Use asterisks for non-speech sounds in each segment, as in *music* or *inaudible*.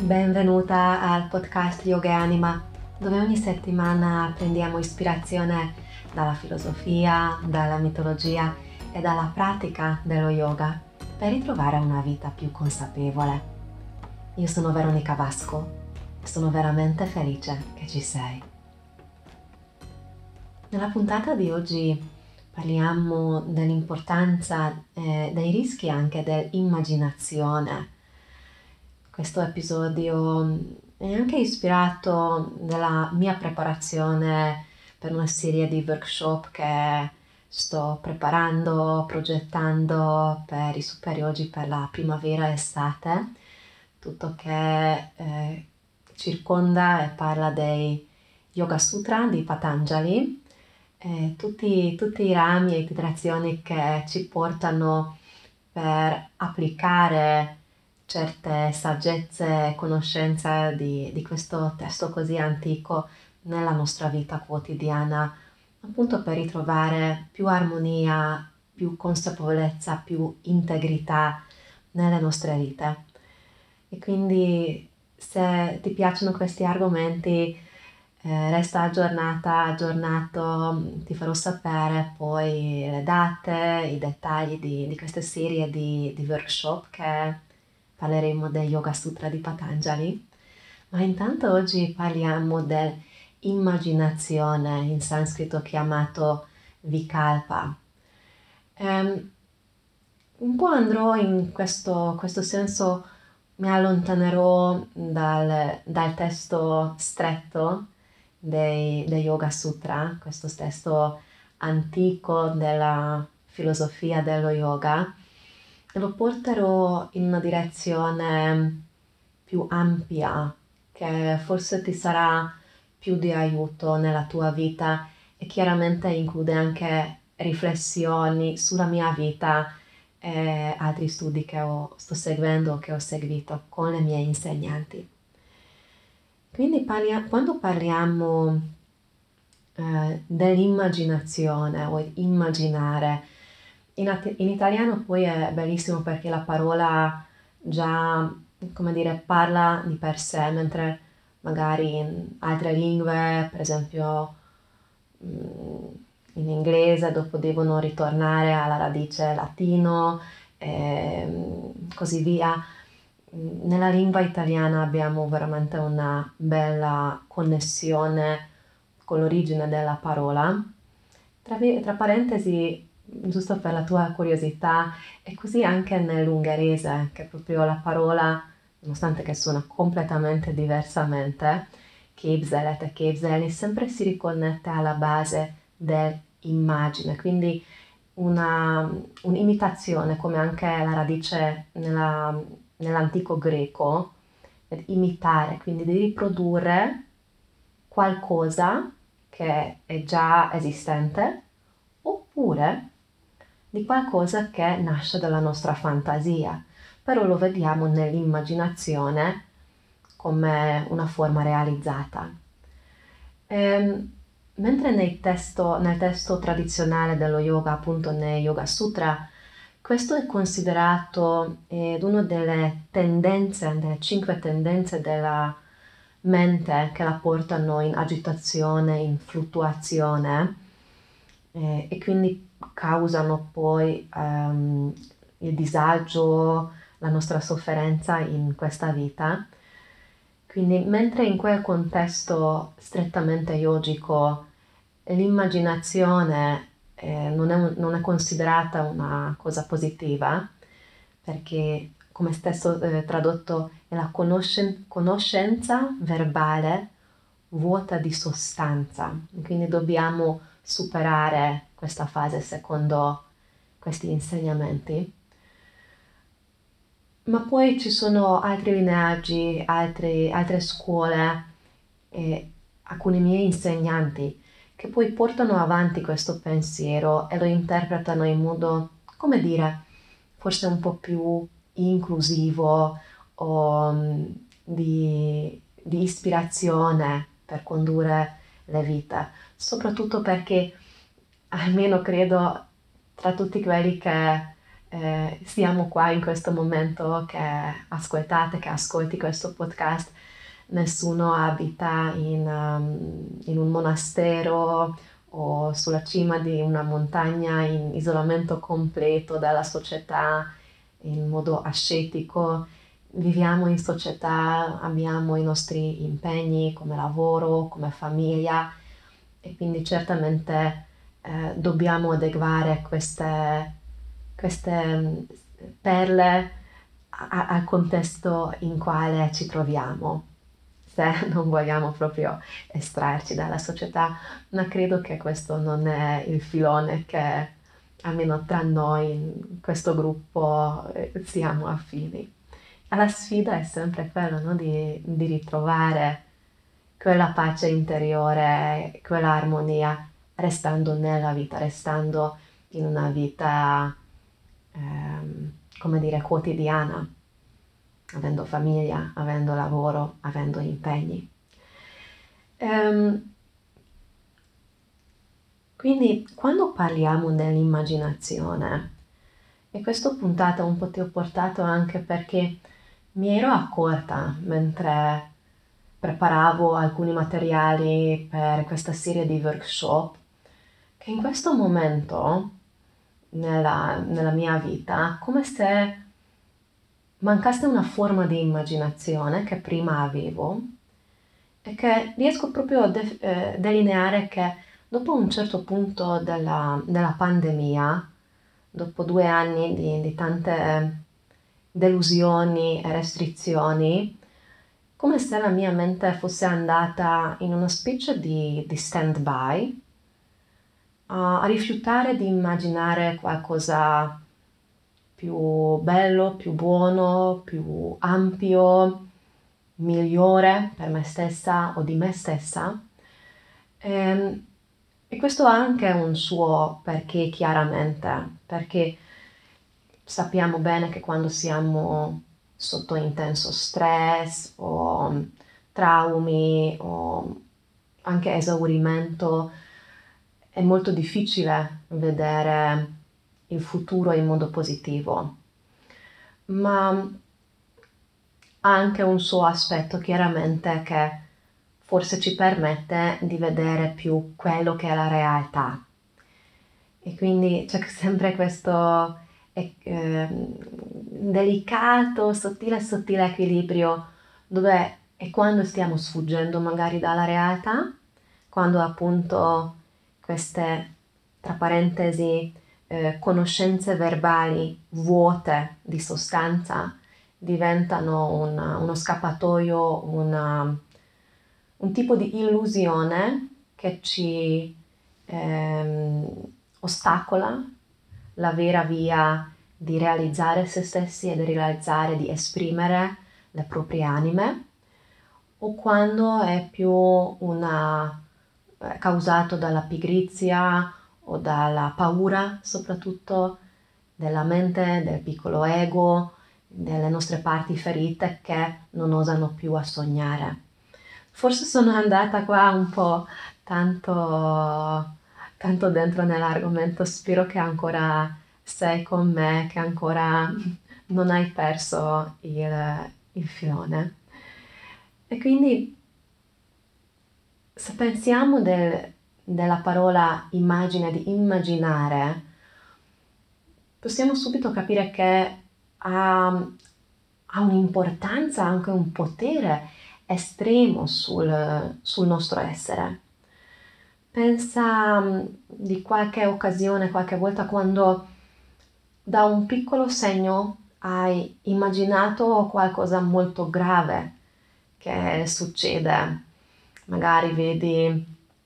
Benvenuta al podcast Yoga e Anima, dove ogni settimana prendiamo ispirazione dalla filosofia, dalla mitologia e dalla pratica dello yoga per ritrovare una vita più consapevole. Io sono Veronica Vasco e sono veramente felice che ci sei. Nella puntata di oggi parliamo dell'importanza e dei rischi anche dell'immaginazione questo episodio è anche ispirato dalla mia preparazione per una serie di workshop che sto preparando, progettando per i superiori per la primavera e estate, tutto che eh, circonda e parla dei Yoga Sutra di Patanjali, eh, tutti, tutti i rami e itrazioni che ci portano per applicare certe saggezze e conoscenze di, di questo testo così antico nella nostra vita quotidiana, appunto per ritrovare più armonia, più consapevolezza, più integrità nelle nostre vite. E quindi se ti piacciono questi argomenti, eh, resta aggiornata, aggiornato, ti farò sapere poi le date, i dettagli di, di queste serie di, di workshop che parleremo del Yoga Sutra di Patanjali, ma intanto oggi parliamo dell'immaginazione, in sanscrito chiamato Vikalpa. Um, un po' andrò in questo, questo senso, mi allontanerò dal, dal testo stretto dei, dei Yoga Sutra, questo testo antico della filosofia dello yoga, lo porterò in una direzione più ampia che forse ti sarà più di aiuto nella tua vita e chiaramente include anche riflessioni sulla mia vita e altri studi che ho, sto seguendo, che ho seguito con le mie insegnanti. Quindi parlia, quando parliamo eh, dell'immaginazione o immaginare, in, at- in italiano poi è bellissimo perché la parola già, come dire, parla di per sé, mentre magari in altre lingue, per esempio mm, in inglese, dopo devono ritornare alla radice latino e così via. Nella lingua italiana abbiamo veramente una bella connessione con l'origine della parola. Tra, tra parentesi, giusto per la tua curiosità, e così anche nell'ungherese, che proprio la parola, nonostante che suona completamente diversamente, képzelet e képzelni, sempre si riconnette alla base dell'immagine, quindi una, un'imitazione, come anche la radice nella, nell'antico greco, imitare, quindi di riprodurre qualcosa che è già esistente, oppure di qualcosa che nasce dalla nostra fantasia, però lo vediamo nell'immaginazione come una forma realizzata. E, ehm, mentre nel testo, nel testo tradizionale dello yoga, appunto nei Yoga Sutra, questo è considerato eh, una delle tendenze, delle cinque tendenze della mente che la portano in agitazione, in fluttuazione eh, e quindi causano poi um, il disagio, la nostra sofferenza in questa vita. Quindi mentre in quel contesto strettamente yogico l'immaginazione eh, non, è, non, è, considerata una cosa positiva, perché come stesso eh, tradotto è la conoscen- conoscenza verbale vuota di sostanza, quindi dobbiamo superare questa fase secondo questi insegnamenti. Ma poi ci sono altri lineaggi, altri, altre scuole e alcuni miei insegnanti che poi portano avanti questo pensiero e lo interpretano in modo, come dire, forse un po' più inclusivo o um, di, di ispirazione per condurre le vite, soprattutto perché almeno credo tra tutti quelli che eh, siamo qua in questo momento che ascoltate, che ascolti questo podcast, nessuno abita in, um, in un monastero o sulla cima di una montagna in isolamento completo dalla società in modo ascetico. Viviamo in società, abbiamo i nostri impegni come lavoro, come famiglia e quindi certamente eh, dobbiamo adeguare queste, queste mm, perle al contesto in quale ci troviamo se *laughs* non vogliamo proprio estrarci dalla società, ma credo che questo non è il filone che almeno tra noi in questo gruppo eh, siamo affini. La sfida è sempre quella no? di, di ritrovare quella pace interiore, quella armonia, restando nella vita, restando in una vita, ehm, come dire, quotidiana, avendo famiglia, avendo lavoro, avendo impegni. Ehm, quindi quando parliamo dell'immaginazione, e questa puntata un po' ti ho portato anche perché mi ero accorta mentre preparavo alcuni materiali per questa serie di workshop che in questo momento nella, nella mia vita come se mancasse una forma di immaginazione che prima avevo e che riesco proprio a de- eh, delineare che dopo un certo punto della, della pandemia, dopo due anni di, di tante delusioni e restrizioni, come se la mia mente fosse andata in una specie di, di stand-by, a, a rifiutare di immaginare qualcosa più bello, più buono, più ampio, migliore per me stessa o di me stessa. E, ehm, e questo ha anche un suo perché chiaramente, perché sappiamo bene che quando siamo sotto intenso stress o traumi o anche esaurimento, è molto difficile vedere il futuro in modo positivo. Ma ha anche un suo aspetto chiaramente che forse ci permette di vedere più quello che è la realtà. E quindi c'è sempre questo eh, delicato, sottile, sottile equilibrio dove e quando stiamo sfuggendo magari dalla realtà, quando appunto queste, tra parentesi, eh, conoscenze verbali vuote di sostanza diventano una, uno scappatoio, una, un tipo di illusione che ci ehm, ostacola la vera via di realizzare se stessi e di realizzare, di esprimere le proprie anime, o quando è più una, eh, causato dalla pigrizia o dalla paura soprattutto della mente, del piccolo ego, delle nostre parti ferite che non osano più a sognare. Forse sono andata qua un po' tanto, tanto dentro nell'argomento, spero che ancora sei con me, che ancora non hai perso il, il filone. E quindi se pensiamo del, della parola immagine, di immaginare, possiamo subito capire che ha, ha un'importanza, anche un potere estremo sul, sul nostro essere. Pensa di qualche occasione, qualche volta quando da un piccolo segno hai immaginato qualcosa molto grave che succede. Magari vedi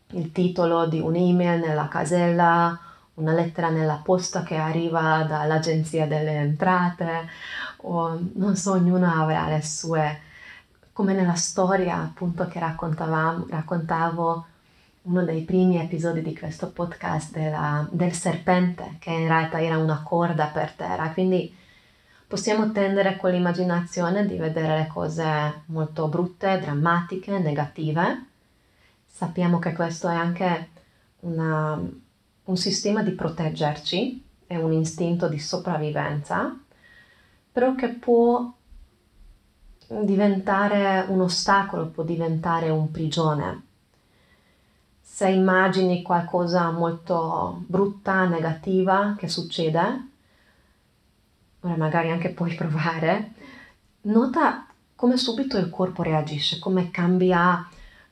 il titolo di un'email nella casella, una lettera nella posta che arriva dall'agenzia delle entrate, o non so, ognuno avrà le sue, come nella storia appunto che raccontavo uno dei primi episodi di questo podcast della, del serpente, che in realtà era una corda per terra, quindi possiamo tendere con l'immaginazione di vedere le cose molto brutte, drammatiche, negative, Sappiamo che questo è anche una, un sistema di proteggerci è un istinto di sopravvivenza, però che può diventare un ostacolo, può diventare un prigione. Se immagini qualcosa molto brutta, negativa che succede, magari anche puoi *laughs* provare, nota come subito il corpo reagisce, come cambia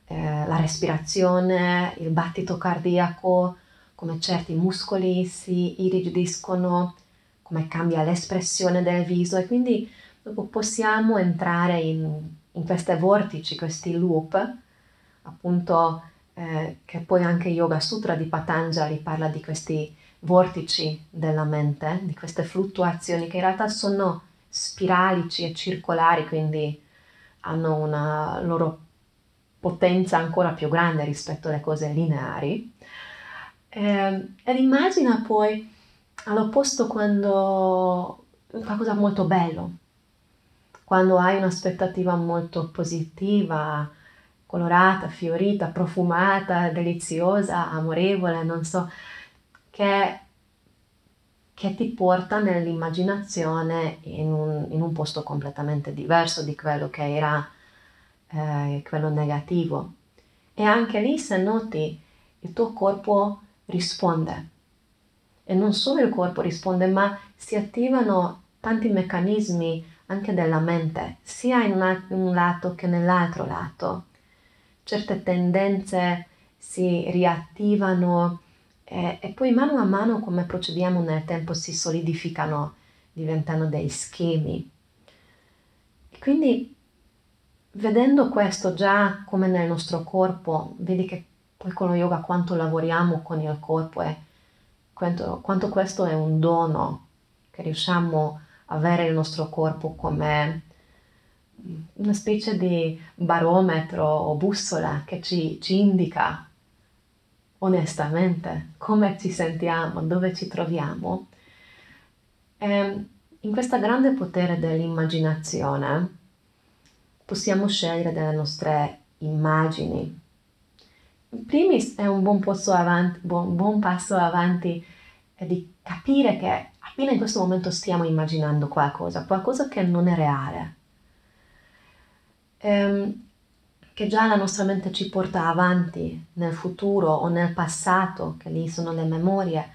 eh, la respirazione, il battito cardiaco, come certi muscoli si irrigidiscono, come cambia l'espressione del viso. E quindi dopo possiamo entrare in, in queste vortici, questi loop, appunto eh, che poi anche Yoga Sutra di Patanjali parla di questi vortici della mente, di queste fluttuazioni che in realtà sono spiralici e circolari, quindi hanno una loro potenza ancora più grande rispetto alle cose lineari. Eh, ed immagina poi all'opposto quando qualcosa molto bello, quando hai un'aspettativa molto positiva, colorata, fiorita, profumata, deliziosa, amorevole, non so, che, che ti porta nell'immaginazione in un, in un, posto completamente diverso di quello che era eh, quello negativo. E anche lì, se noti, il tuo corpo risponde. E non solo il corpo risponde, ma si attivano tanti meccanismi anche della mente, sia in un lato che nell'altro lato. Certe tendenze si riattivano e, e poi mano a mano come procediamo nel tempo si solidificano, diventano dei schemi. E quindi vedendo questo già come nel nostro corpo, vedi che poi con lo yoga quanto lavoriamo con il corpo e quanto, quanto questo è un dono che riusciamo a avere il nostro corpo come una specie di barometro o bussola che ci, ci indica onestamente come ci sentiamo, dove ci troviamo. E in questo grande potere dell'immaginazione possiamo scegliere delle nostre immagini in primis è un buon passo avanti, buon, buon passo avanti di capire che appena in questo momento stiamo immaginando qualcosa, qualcosa che non è reale, ehm, che già la nostra mente ci porta avanti nel futuro o nel passato, che lì sono le memorie,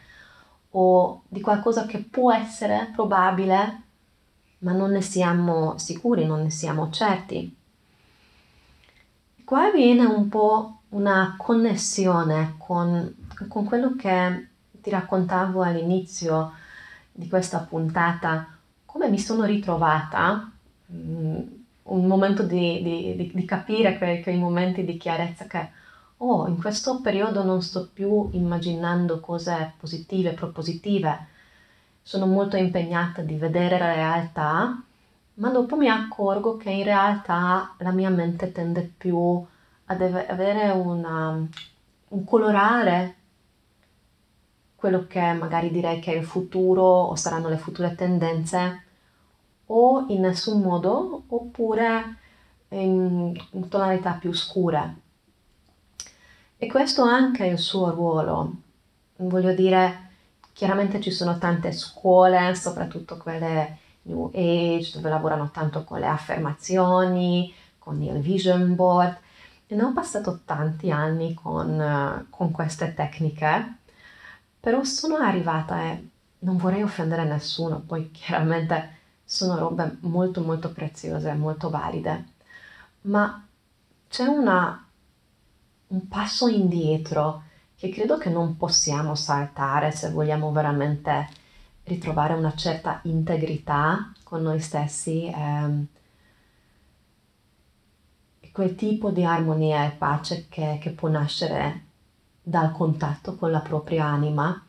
o di qualcosa che può essere probabile, ma non ne siamo sicuri, non ne siamo certi. Qua viene un po' una connessione con, con quello che ti raccontavo all'inizio di questa puntata, come mi sono ritrovata, mm, un momento di, di, di, di capire quei, quei, momenti di chiarezza che, oh, in questo periodo non sto più immaginando cose positive, propositive, sono molto impegnata di vedere la realtà, ma dopo mi accorgo che in realtà la mia mente tende più ad avere una, un colorare quello che magari direi che è il futuro o saranno le future tendenze o in nessun modo oppure in, tonalità più scure. E questo anche il suo ruolo. Voglio dire, chiaramente ci sono tante scuole, soprattutto quelle New Age, dove lavorano tanto con le affermazioni, con il vision board, e ne ho passato tanti anni con, con queste tecniche, però sono arrivata e non vorrei offendere nessuno, poi chiaramente sono robe molto molto preziose, molto valide, ma c'è una, un passo indietro che credo che non possiamo saltare se vogliamo veramente ritrovare una certa integrità con noi stessi. Eh, quel tipo di armonia e pace che, che può nascere dal contatto con la propria anima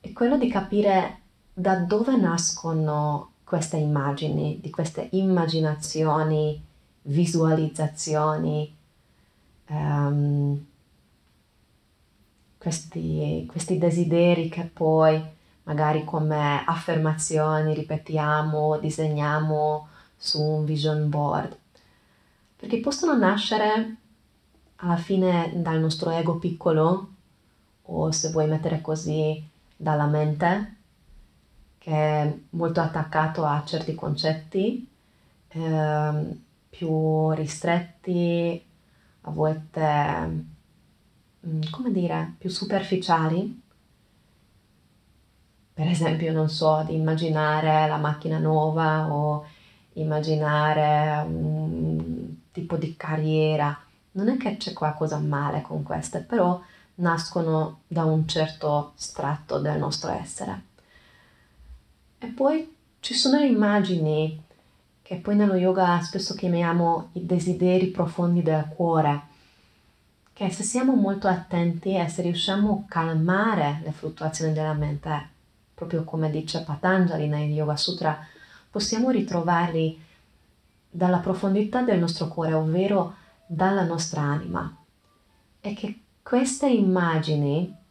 è quello di capire da dove nascono queste immagini, di queste immaginazioni, visualizzazioni, um, questi, questi desideri che poi magari come affermazioni ripetiamo, disegniamo su un vision board. Perché possono nascere alla fine dal nostro ego piccolo o se vuoi mettere così dalla mente, che è molto attaccato a certi concetti eh, più ristretti, a volte, mm, come dire, più superficiali. Per esempio, non so, di immaginare la macchina nuova o immaginare un tipo di carriera. Non è che c'è qualcosa male con queste, però nascono da un certo stratto del nostro essere. E poi ci sono le immagini che poi nello yoga spesso chiamiamo i desideri profondi del cuore, che se siamo molto attenti e se riusciamo a calmare le fluttuazioni della mente, proprio come dice Patanjali nel Yoga Sutra, possiamo ritrovarli dalla profondità del nostro cuore, ovvero dalla nostra anima. E che queste immagini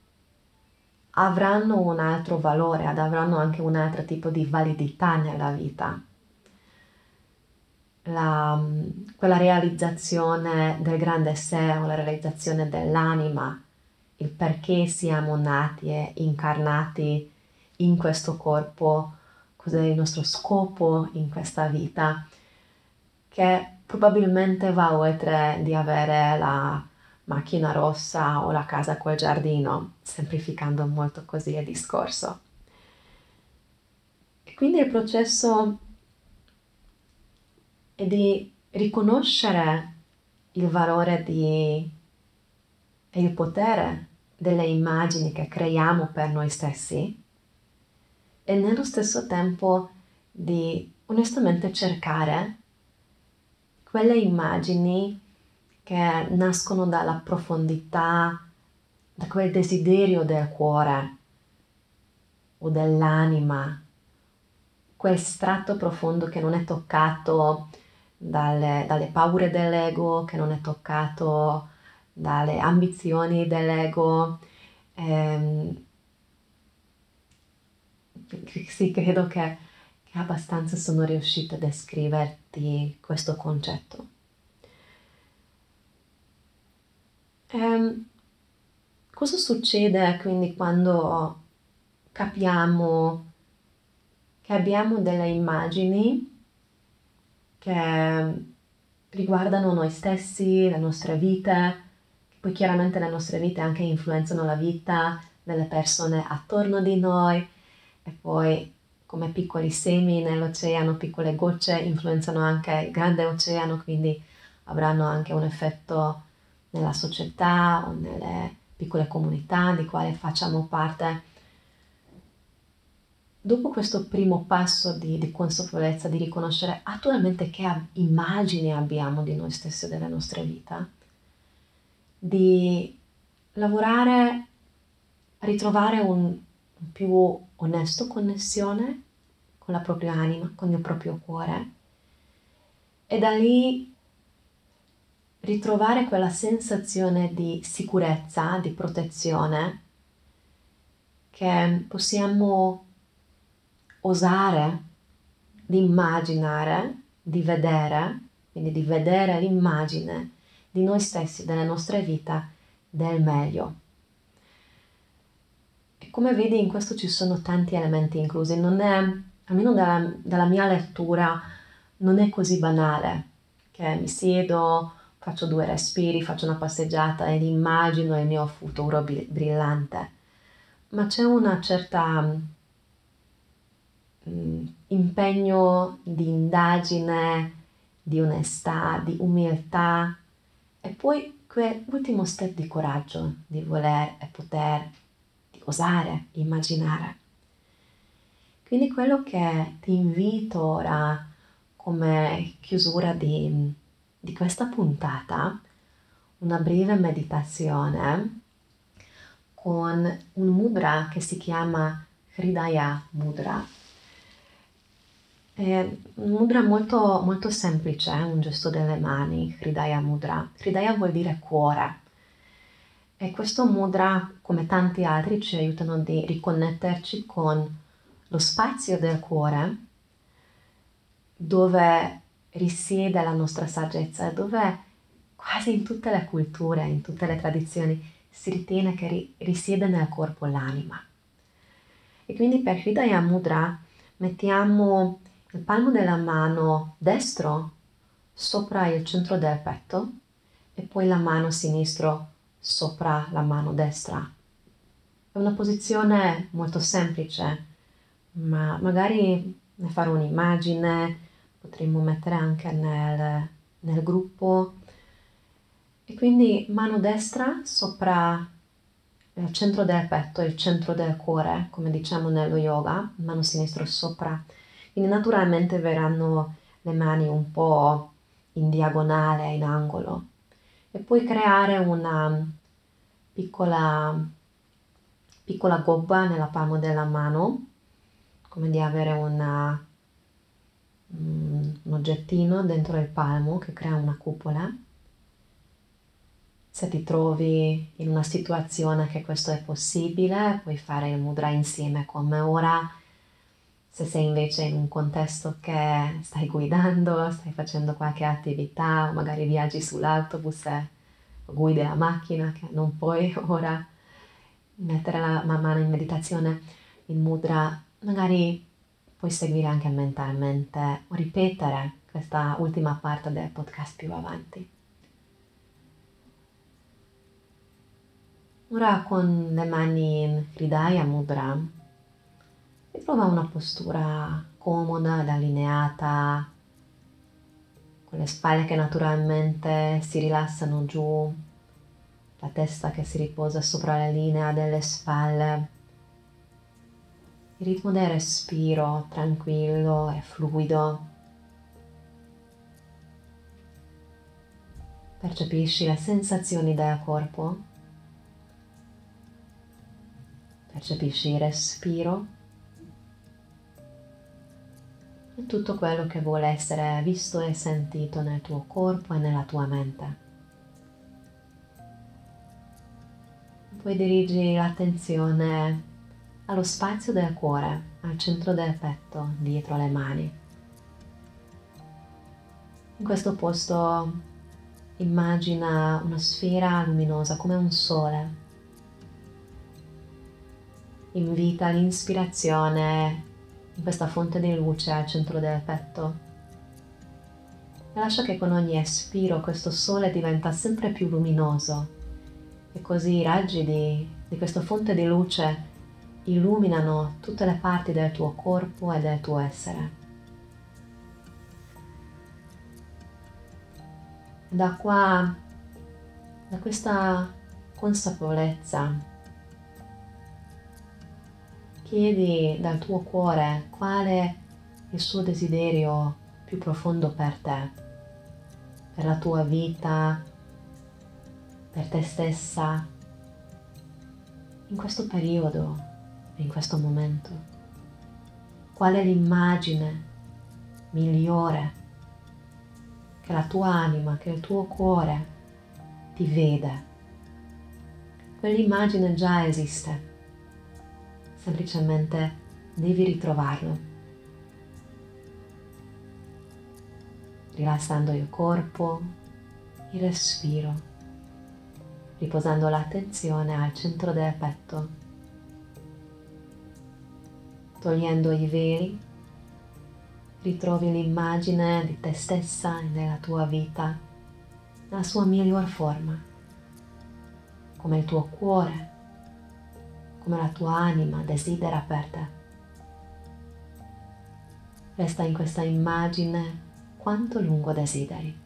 avranno un altro valore, avranno anche un altro tipo di validità nella vita. La, quella realizzazione del grande sé o la realizzazione dell'anima, il perché siamo nati e incarnati in questo corpo, cos'è il nostro scopo in questa vita, che probabilmente va oltre di avere la macchina rossa o la casa col giardino, semplificando molto così il discorso. E quindi il processo è di riconoscere il valore di, e il potere delle immagini che creiamo per noi stessi e nello stesso tempo di onestamente cercare quelle immagini che nascono dalla profondità, da quel desiderio del cuore o dell'anima, quel strato profondo che non è toccato dalle, dalle paure dell'ego, che non è toccato dalle ambizioni dell'ego. Ehm, sì, credo che, che abbastanza sono riuscita a descriverti questo concetto. Ehm, cosa succede quindi quando capiamo che abbiamo delle immagini che riguardano noi stessi, le nostre vite, che poi chiaramente le nostre vite anche influenzano la vita delle persone attorno di noi e poi come piccoli semi nell'oceano, piccole gocce influenzano anche il grande oceano, quindi avranno anche un effetto nella società o nelle piccole comunità di quale facciamo parte. Dopo questo primo passo di, di consapevolezza, di riconoscere attualmente che immagini abbiamo di noi stessi e della nostra vita, di lavorare a ritrovare un più onesto connessione con la propria anima, con il proprio cuore e da lì ritrovare quella sensazione di sicurezza, di protezione che possiamo osare di immaginare, di vedere, quindi di vedere l'immagine di noi stessi, delle nostre vite, del meglio. E come vedi in questo ci sono tanti elementi inclusi, non è, almeno dalla, dalla mia lettura, non è così banale che mi siedo, faccio due respiri, faccio una passeggiata ed immagino il mio futuro brillante. Ma c'è una certa mm, impegno di indagine, di onestà, di umiltà e poi quell'ultimo step di coraggio, di voler e poter, di osare, immaginare. Quindi quello che ti invito ora come chiusura di di questa puntata una breve meditazione con un mudra che si chiama Hridaya Mudra. È un mudra molto, molto semplice, un gesto delle mani, Hridaya Mudra. Hridaya vuol dire cuore. E questo mudra, come tanti altri, ci aiutano a riconnetterci con lo spazio del cuore, dove risiede la nostra saggezza, dove quasi in tutte le culture, in tutte le tradizioni, si ritiene che risiede nel corpo l'anima. E quindi per Hridaya Mudra mettiamo il palmo della mano destro sopra il centro del petto e poi la mano sinistra sopra la mano destra. È una posizione molto semplice, ma magari ne farò un'immagine, potremmo mettere anche nel, nel gruppo. E quindi mano destra sopra il centro del petto, il centro del cuore, come diciamo nello yoga, mano sinistra sopra. Quindi naturalmente verranno le mani un po' in diagonale, in angolo. E puoi creare una piccola, piccola gobba nella palma della mano, come di avere una, un oggettino dentro il palmo che crea una cupola se ti trovi in una situazione che questo è possibile, puoi fare il mudra insieme come ora. Se sei invece in un contesto che stai guidando, stai facendo qualche attività, o magari viaggi sull'autobus e guidi la macchina, che non puoi *laughs* ora mettere la mano in meditazione, in mudra, magari puoi seguire anche mentalmente o ripetere questa ultima parte del podcast più avanti. Ora con le mani in Hridaya Mudra ritrova una postura comoda ed allineata, con le spalle che naturalmente si rilassano giù, la testa che si riposa sopra la linea delle spalle. Il ritmo del respiro tranquillo e fluido. Percepisci le sensazioni del corpo Percepisci il respiro e tutto quello che vuole essere visto e sentito nel tuo corpo e nella tua mente. Poi dirigi l'attenzione allo spazio del cuore, al centro del petto, dietro le mani. In questo posto immagina una sfera luminosa come un sole. Invita l'inspirazione in questa fonte di luce al centro del petto. E lascia che con ogni espiro questo sole diventa sempre più luminoso. E così i raggi di, di questa fonte di luce illuminano tutte le parti del tuo corpo e del tuo essere. Da qua, da questa consapevolezza chiedi dal tuo cuore qual è il suo desiderio più profondo per te, per la tua vita, per te stessa, in questo periodo, in questo momento. Qual è l'immagine migliore che la tua anima, che il tuo cuore ti vede? Quell'immagine già esiste semplicemente devi ritrovarlo. Rilassando il corpo, il respiro, riposando l'attenzione al centro del petto, togliendo i veli, ritrovi l'immagine di te stessa e della tua vita nella sua miglior forma, come il tuo cuore come la tua anima desidera per te. Resta in questa immagine quanto lungo desideri.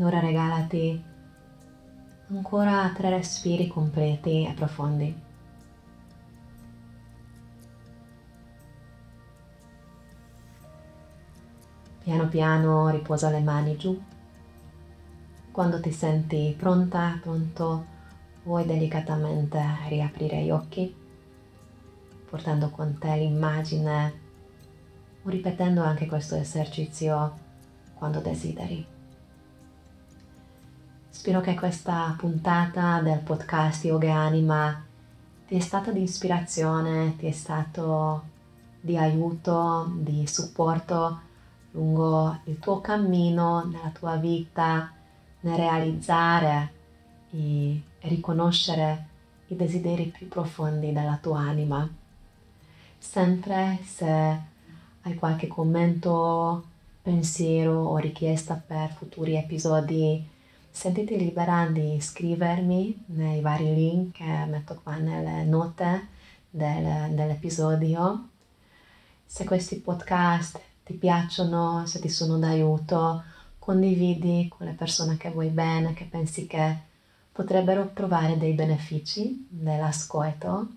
Ora regalati ancora tre respiri completi e profondi. Piano piano riposa le mani giù. Quando ti senti pronta, pronto, puoi delicatamente riaprire gli occhi, portando con te l'immagine o ripetendo anche questo esercizio quando desideri. Spero che questa puntata del podcast Yoga Anima ti è stata di ispirazione, ti è stato di aiuto, di supporto lungo il tuo cammino, nella tua vita, nel realizzare e riconoscere i desideri più profondi della tua anima. Sempre se hai qualche commento, pensiero o richiesta per futuri episodi, sentiti libera di scrivermi nei vari link che metto qua nelle note del, dell'episodio. Se questi podcast ti piacciono, se ti sono d'aiuto, condividi con le persone che vuoi bene, che pensi che potrebbero trovare dei benefici dell'ascolto.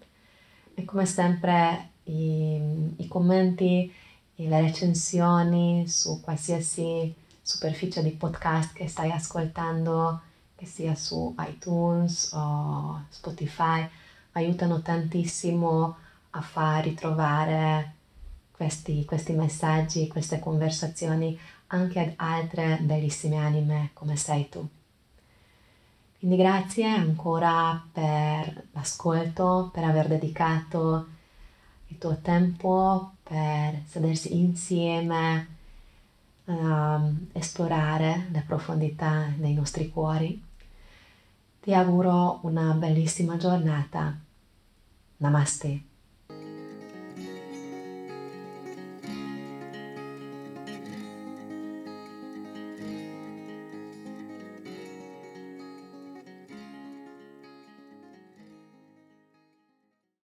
E come sempre i, i commenti e le recensioni su qualsiasi superficie di podcast che stai ascoltando, che sia su iTunes o Spotify, aiutano tantissimo a far ritrovare questi, questi messaggi, queste conversazioni anche ad altre bellissime anime come sei tu. Quindi grazie ancora per l'ascolto, per aver dedicato il tuo tempo per sedersi insieme um, esplorare le profondità dei nostri cuori. Ti auguro una bellissima giornata. Namaste.